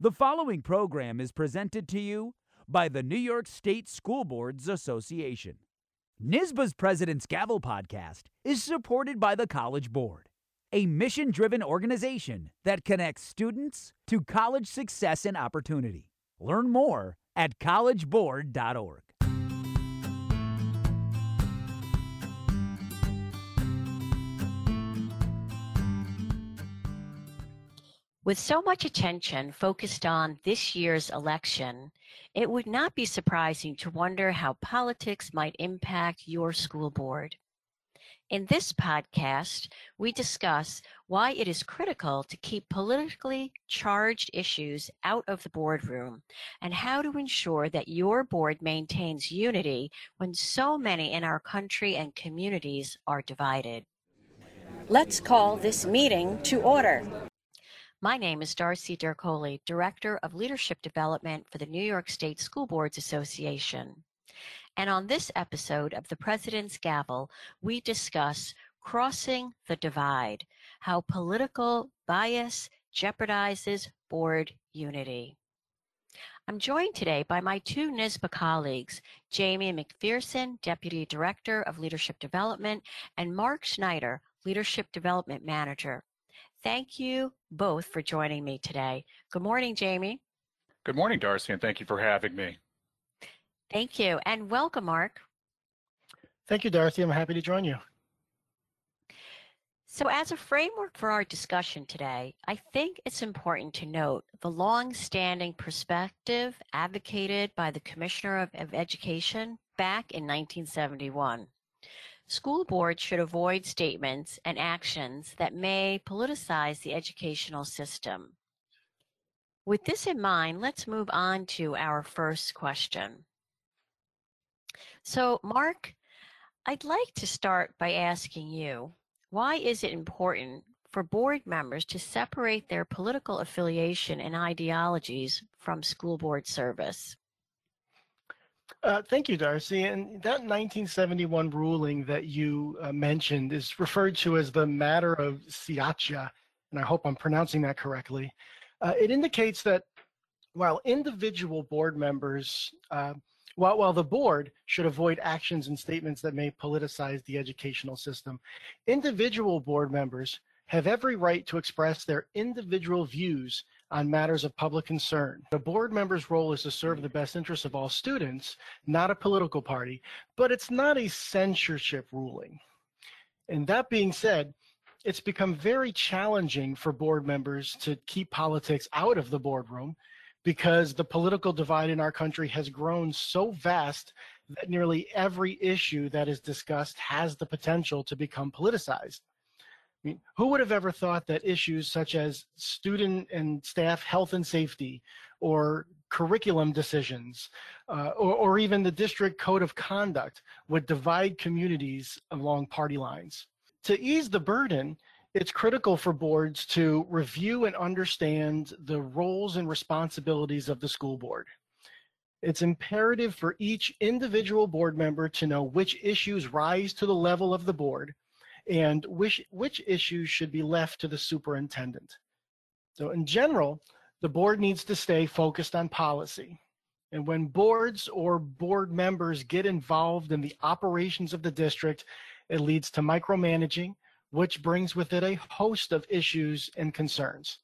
The following program is presented to you by the New York State School Boards Association. NYSSBA's President's Gavel podcast is supported by the College Board, a mission driven organization that connects students to college success and opportunity. Learn more at collegeboard.org. With so much attention focused on this year's election, it would not be surprising to wonder how politics might impact your school board. In this podcast, we discuss why it is critical to keep politically charged issues out of the boardroom and how to ensure that your board maintains unity when so many in our country and communities are divided. Let's call this meeting to order. My name is Darcy Dercoli, Director of Leadership Development for the New York State School Boards Association. And on this episode of the President's Gavel, we discuss crossing the divide, how political bias jeopardizes board unity. I'm joined today by my two NYSSBA colleagues, Jamie McPherson, Deputy Director of Leadership Development, and Mark Schneider, Leadership Development Manager. Thank you both for joining me today. Good morning, Jamie. Good morning, Darcy, and thank you for having me. Thank you, and welcome, Mark. Thank you, Darcy. I'm happy to join you. So, as a framework for our discussion today, I think it's important to note the long standing perspective advocated by the Commissioner of, of Education back in 1971. School boards should avoid statements and actions that may politicize the educational system. With this in mind, let's move on to our first question. So, Mark, I'd like to start by asking you why is it important for board members to separate their political affiliation and ideologies from school board service? Uh, thank you, Darcy. And that 1971 ruling that you uh, mentioned is referred to as the matter of Siacha, and I hope I'm pronouncing that correctly. Uh, it indicates that while individual board members, uh, while, while the board should avoid actions and statements that may politicize the educational system, individual board members have every right to express their individual views on matters of public concern. The board member's role is to serve the best interests of all students, not a political party, but it's not a censorship ruling. And that being said, it's become very challenging for board members to keep politics out of the boardroom because the political divide in our country has grown so vast that nearly every issue that is discussed has the potential to become politicized. I mean, who would have ever thought that issues such as student and staff health and safety or curriculum decisions uh, or, or even the district code of conduct would divide communities along party lines? To ease the burden, it's critical for boards to review and understand the roles and responsibilities of the school board. It's imperative for each individual board member to know which issues rise to the level of the board and which, which issues should be left to the superintendent. So in general, the board needs to stay focused on policy. And when boards or board members get involved in the operations of the district, it leads to micromanaging, which brings with it a host of issues and concerns.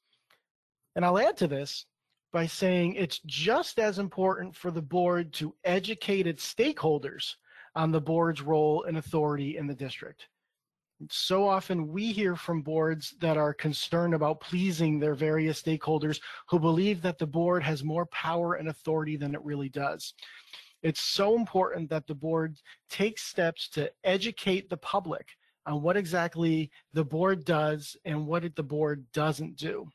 And I'll add to this by saying it's just as important for the board to educate its stakeholders on the board's role and authority in the district so often we hear from boards that are concerned about pleasing their various stakeholders who believe that the board has more power and authority than it really does. It's so important that the board takes steps to educate the public on what exactly the board does and what the board doesn't do.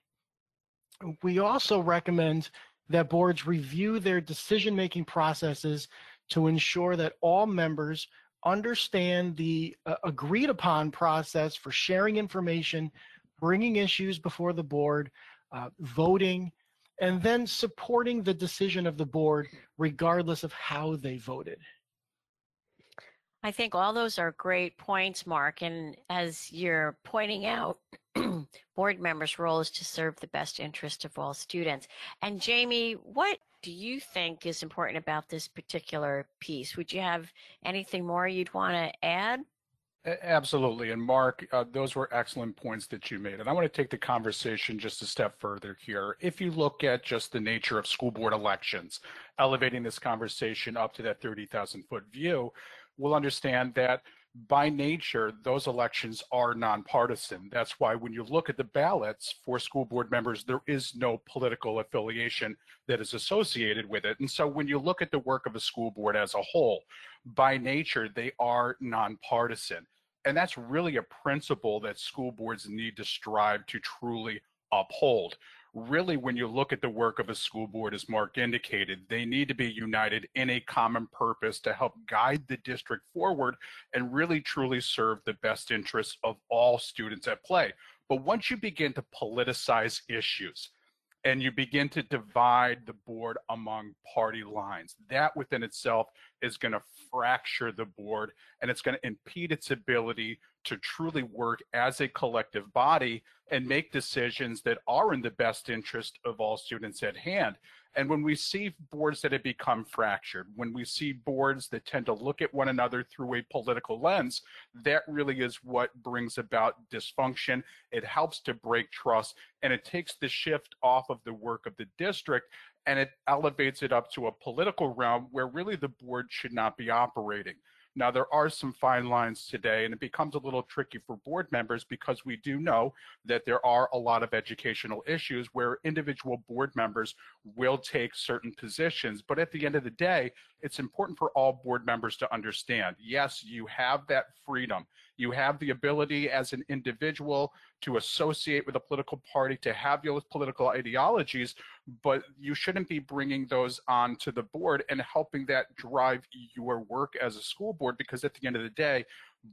We also recommend that boards review their decision-making processes to ensure that all members understand the uh, agreed upon process for sharing information, bringing issues before the board, uh, voting, and then supporting the decision of the board regardless of how they voted. I think all those are great points, Mark. And as you're pointing out, board members' role is to serve the best interest of all students. And Jamie, what do you think is important about this particular piece? Would you have anything more you'd want to add? Absolutely. And Mark, uh, those were excellent points that you made. And I want to take the conversation just a step further here. If you look at just the nature of school board elections, elevating this conversation up to that 30,000 foot view, we'll understand that by nature, those elections are nonpartisan. That's why when you look at the ballots for school board members, there is no political affiliation that is associated with it. And so when you look at the work of a school board as a whole, by nature, they are nonpartisan. And that's really a principle that school boards need to strive to truly uphold really when you look at the work of a school board, as Mark indicated, they need to be united in a common purpose to help guide the district forward and really truly serve the best interests of all students at play. But once you begin to politicize issues, and you begin to divide the board among party lines. That within itself is going to fracture the board and it's going to impede its ability to truly work as a collective body and make decisions that are in the best interest of all students at hand. And when we see boards that have become fractured, when we see boards that tend to look at one another through a political lens, that really is what brings about dysfunction. It helps to break trust and it takes the shift off of the work of the district and it elevates it up to a political realm where really the board should not be operating. Now, there are some fine lines today, and it becomes a little tricky for board members because we do know that there are a lot of educational issues where individual board members will take certain positions. But at the end of the day, it's important for all board members to understand yes, you have that freedom. You have the ability as an individual to associate with a political party, to have your political ideologies, but you shouldn't be bringing those onto the board and helping that drive your work as a school board because at the end of the day,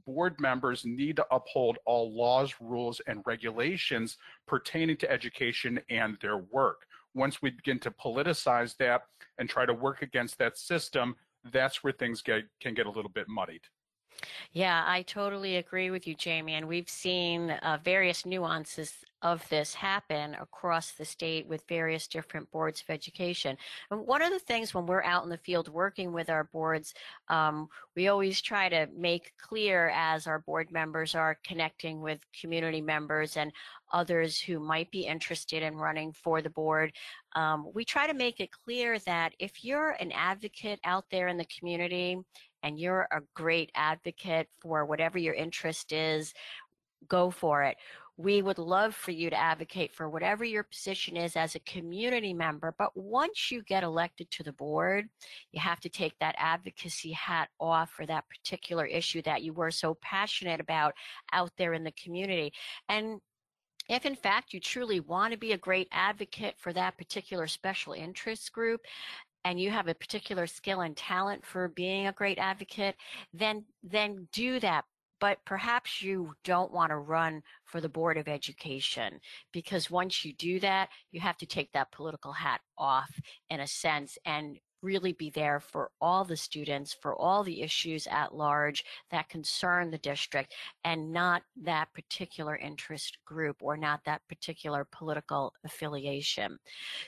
board members need to uphold all laws, rules, and regulations pertaining to education and their work. Once we begin to politicize that and try to work against that system, that's where things get, can get a little bit muddied. Yeah, I totally agree with you, Jamie. And we've seen uh, various nuances of this happen across the state with various different boards of education. And one of the things when we're out in the field working with our boards, um, we always try to make clear as our board members are connecting with community members and others who might be interested in running for the board. Um, we try to make it clear that if you're an advocate out there in the community and you're a great advocate for whatever your interest is, go for it. We would love for you to advocate for whatever your position is as a community member. But once you get elected to the board, you have to take that advocacy hat off for that particular issue that you were so passionate about out there in the community. And if in fact you truly want to be a great advocate for that particular special interest group, and you have a particular skill and talent for being a great advocate, then then do that. But perhaps you don't want to run for the Board of Education because once you do that, you have to take that political hat off in a sense and really be there for all the students, for all the issues at large that concern the district, and not that particular interest group or not that particular political affiliation.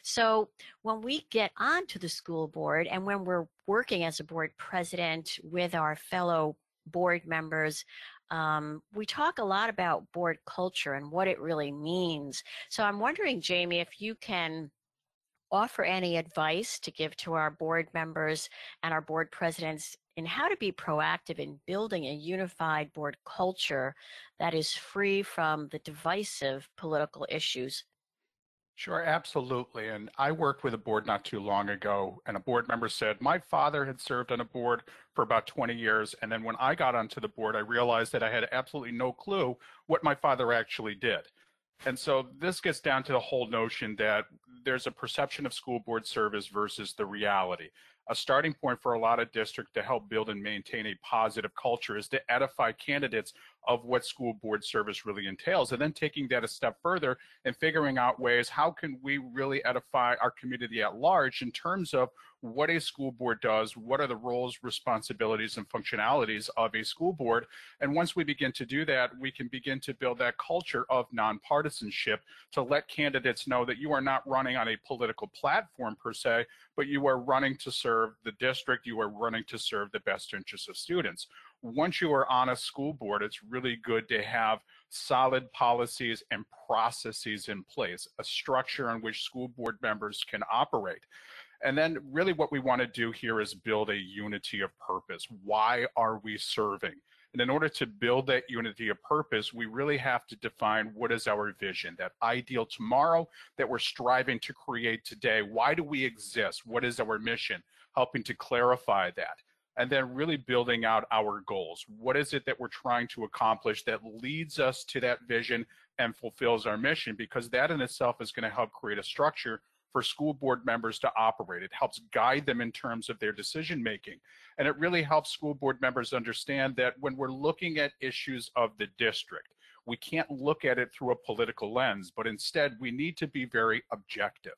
So when we get onto the school board and when we're working as a board president with our fellow board members, um, we talk a lot about board culture and what it really means. So I'm wondering, Jamie, if you can offer any advice to give to our board members and our board presidents in how to be proactive in building a unified board culture that is free from the divisive political issues Sure, absolutely. And I worked with a board not too long ago, and a board member said, My father had served on a board for about 20 years. And then when I got onto the board, I realized that I had absolutely no clue what my father actually did. And so this gets down to the whole notion that there's a perception of school board service versus the reality. A starting point for a lot of districts to help build and maintain a positive culture is to edify candidates of what school board service really entails and then taking that a step further and figuring out ways how can we really edify our community at large in terms of what a school board does, what are the roles, responsibilities, and functionalities of a school board. And once we begin to do that, we can begin to build that culture of nonpartisanship to let candidates know that you are not running on a political platform per se, but you are running to serve the district, you are running to serve the best interests of students once you are on a school board, it's really good to have solid policies and processes in place, a structure in which school board members can operate. And then really what we want to do here is build a unity of purpose. Why are we serving? And in order to build that unity of purpose, we really have to define what is our vision, that ideal tomorrow that we're striving to create today. Why do we exist? What is our mission? Helping to clarify that and then really building out our goals. What is it that we're trying to accomplish that leads us to that vision and fulfills our mission? Because that in itself is going to help create a structure for school board members to operate. It helps guide them in terms of their decision making. And it really helps school board members understand that when we're looking at issues of the district, we can't look at it through a political lens, but instead we need to be very objective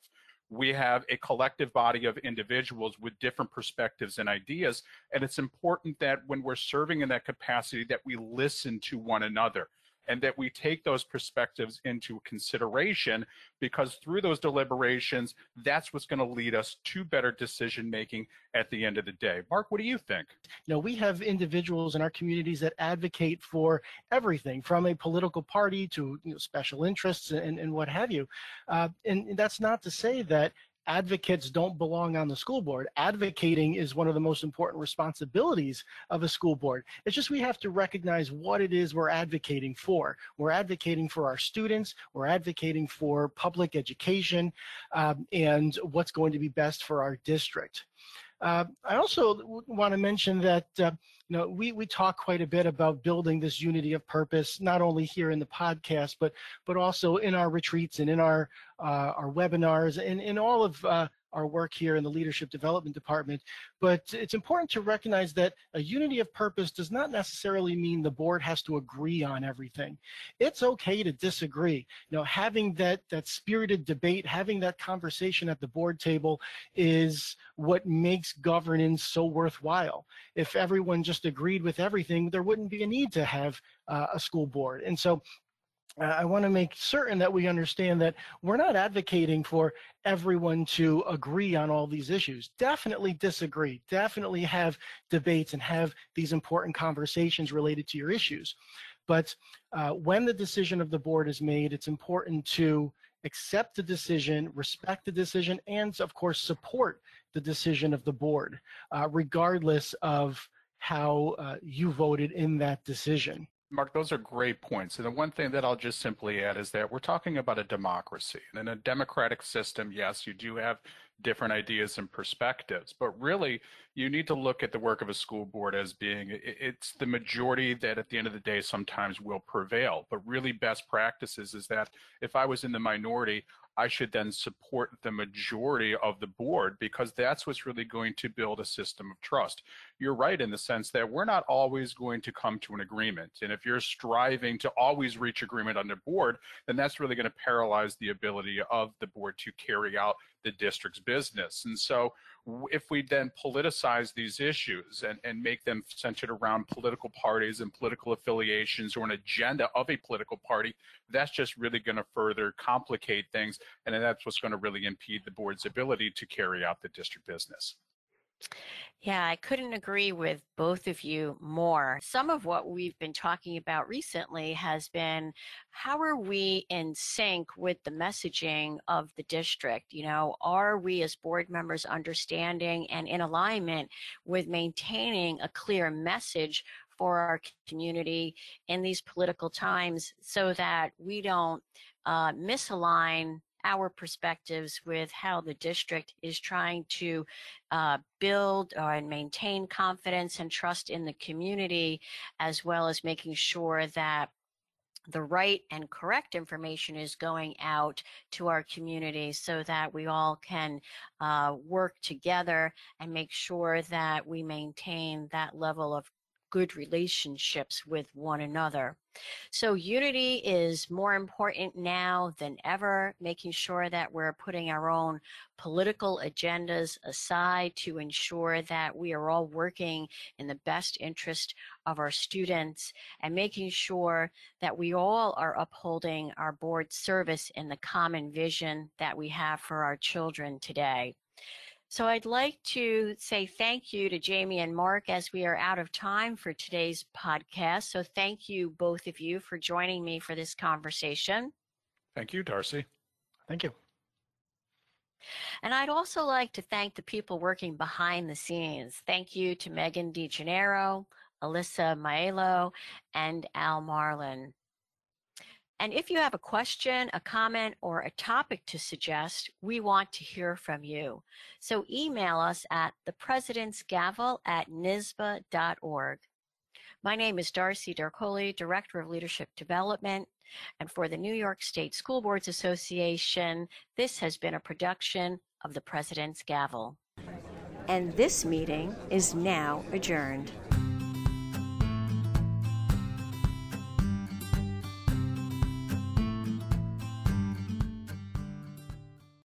we have a collective body of individuals with different perspectives and ideas. And it's important that when we're serving in that capacity, that we listen to one another and that we take those perspectives into consideration because through those deliberations, that's what's going to lead us to better decision making at the end of the day. Mark, what do you think? You know, we have individuals in our communities that advocate for everything from a political party to you know, special interests and, and what have you. Uh, and that's not to say that advocates don't belong on the school board. Advocating is one of the most important responsibilities of a school board. It's just we have to recognize what it is we're advocating for. We're advocating for our students, we're advocating for public education, um, and what's going to be best for our district. Uh, I also want to mention that uh, you know we we talk quite a bit about building this unity of purpose, not only here in the podcast, but but also in our retreats and in our uh, our webinars and in all of uh, our work here in the Leadership Development Department. But it's important to recognize that a unity of purpose does not necessarily mean the board has to agree on everything. It's okay to disagree. You know, having that, that spirited debate, having that conversation at the board table is what makes governance so worthwhile. If everyone just agreed with everything, there wouldn't be a need to have uh, a school board. And so I want to make certain that we understand that we're not advocating for everyone to agree on all these issues. Definitely disagree. Definitely have debates and have these important conversations related to your issues. But uh, when the decision of the board is made, it's important to accept the decision, respect the decision, and of course support the decision of the board, uh, regardless of how uh, you voted in that decision. Mark, those are great points. And the one thing that I'll just simply add is that we're talking about a democracy. And in a democratic system, yes, you do have different ideas and perspectives, but really you need to look at the work of a school board as being it's the majority that at the end of the day sometimes will prevail. But really best practices is that if I was in the minority, I should then support the majority of the board because that's what's really going to build a system of trust. You're right in the sense that we're not always going to come to an agreement. And if you're striving to always reach agreement on the board, then that's really going to paralyze the ability of the board to carry out the district's business. And so if we then politicize these issues and, and make them centered around political parties and political affiliations or an agenda of a political party, that's just really going to further complicate things. And that's what's going to really impede the board's ability to carry out the district business. Yeah, I couldn't agree with both of you more. Some of what we've been talking about recently has been how are we in sync with the messaging of the district? You know, are we as board members understanding and in alignment with maintaining a clear message for our community in these political times so that we don't uh, misalign our perspectives with how the district is trying to uh, build and maintain confidence and trust in the community, as well as making sure that the right and correct information is going out to our community so that we all can uh, work together and make sure that we maintain that level of good relationships with one another. So unity is more important now than ever, making sure that we're putting our own political agendas aside to ensure that we are all working in the best interest of our students and making sure that we all are upholding our board service in the common vision that we have for our children today. So I'd like to say thank you to Jamie and Mark as we are out of time for today's podcast. So thank you, both of you, for joining me for this conversation. Thank you, Darcy. Thank you. And I'd also like to thank the people working behind the scenes. Thank you to Megan DeGennaro, Alyssa Maelo, and Al Marlin. And if you have a question, a comment, or a topic to suggest, we want to hear from you. So email us at thepresidentsgavel at nyssba.org. My name is Darcy Darcoli, Director of Leadership Development. And for the New York State School Boards Association, this has been a production of the President's Gavel. And this meeting is now adjourned.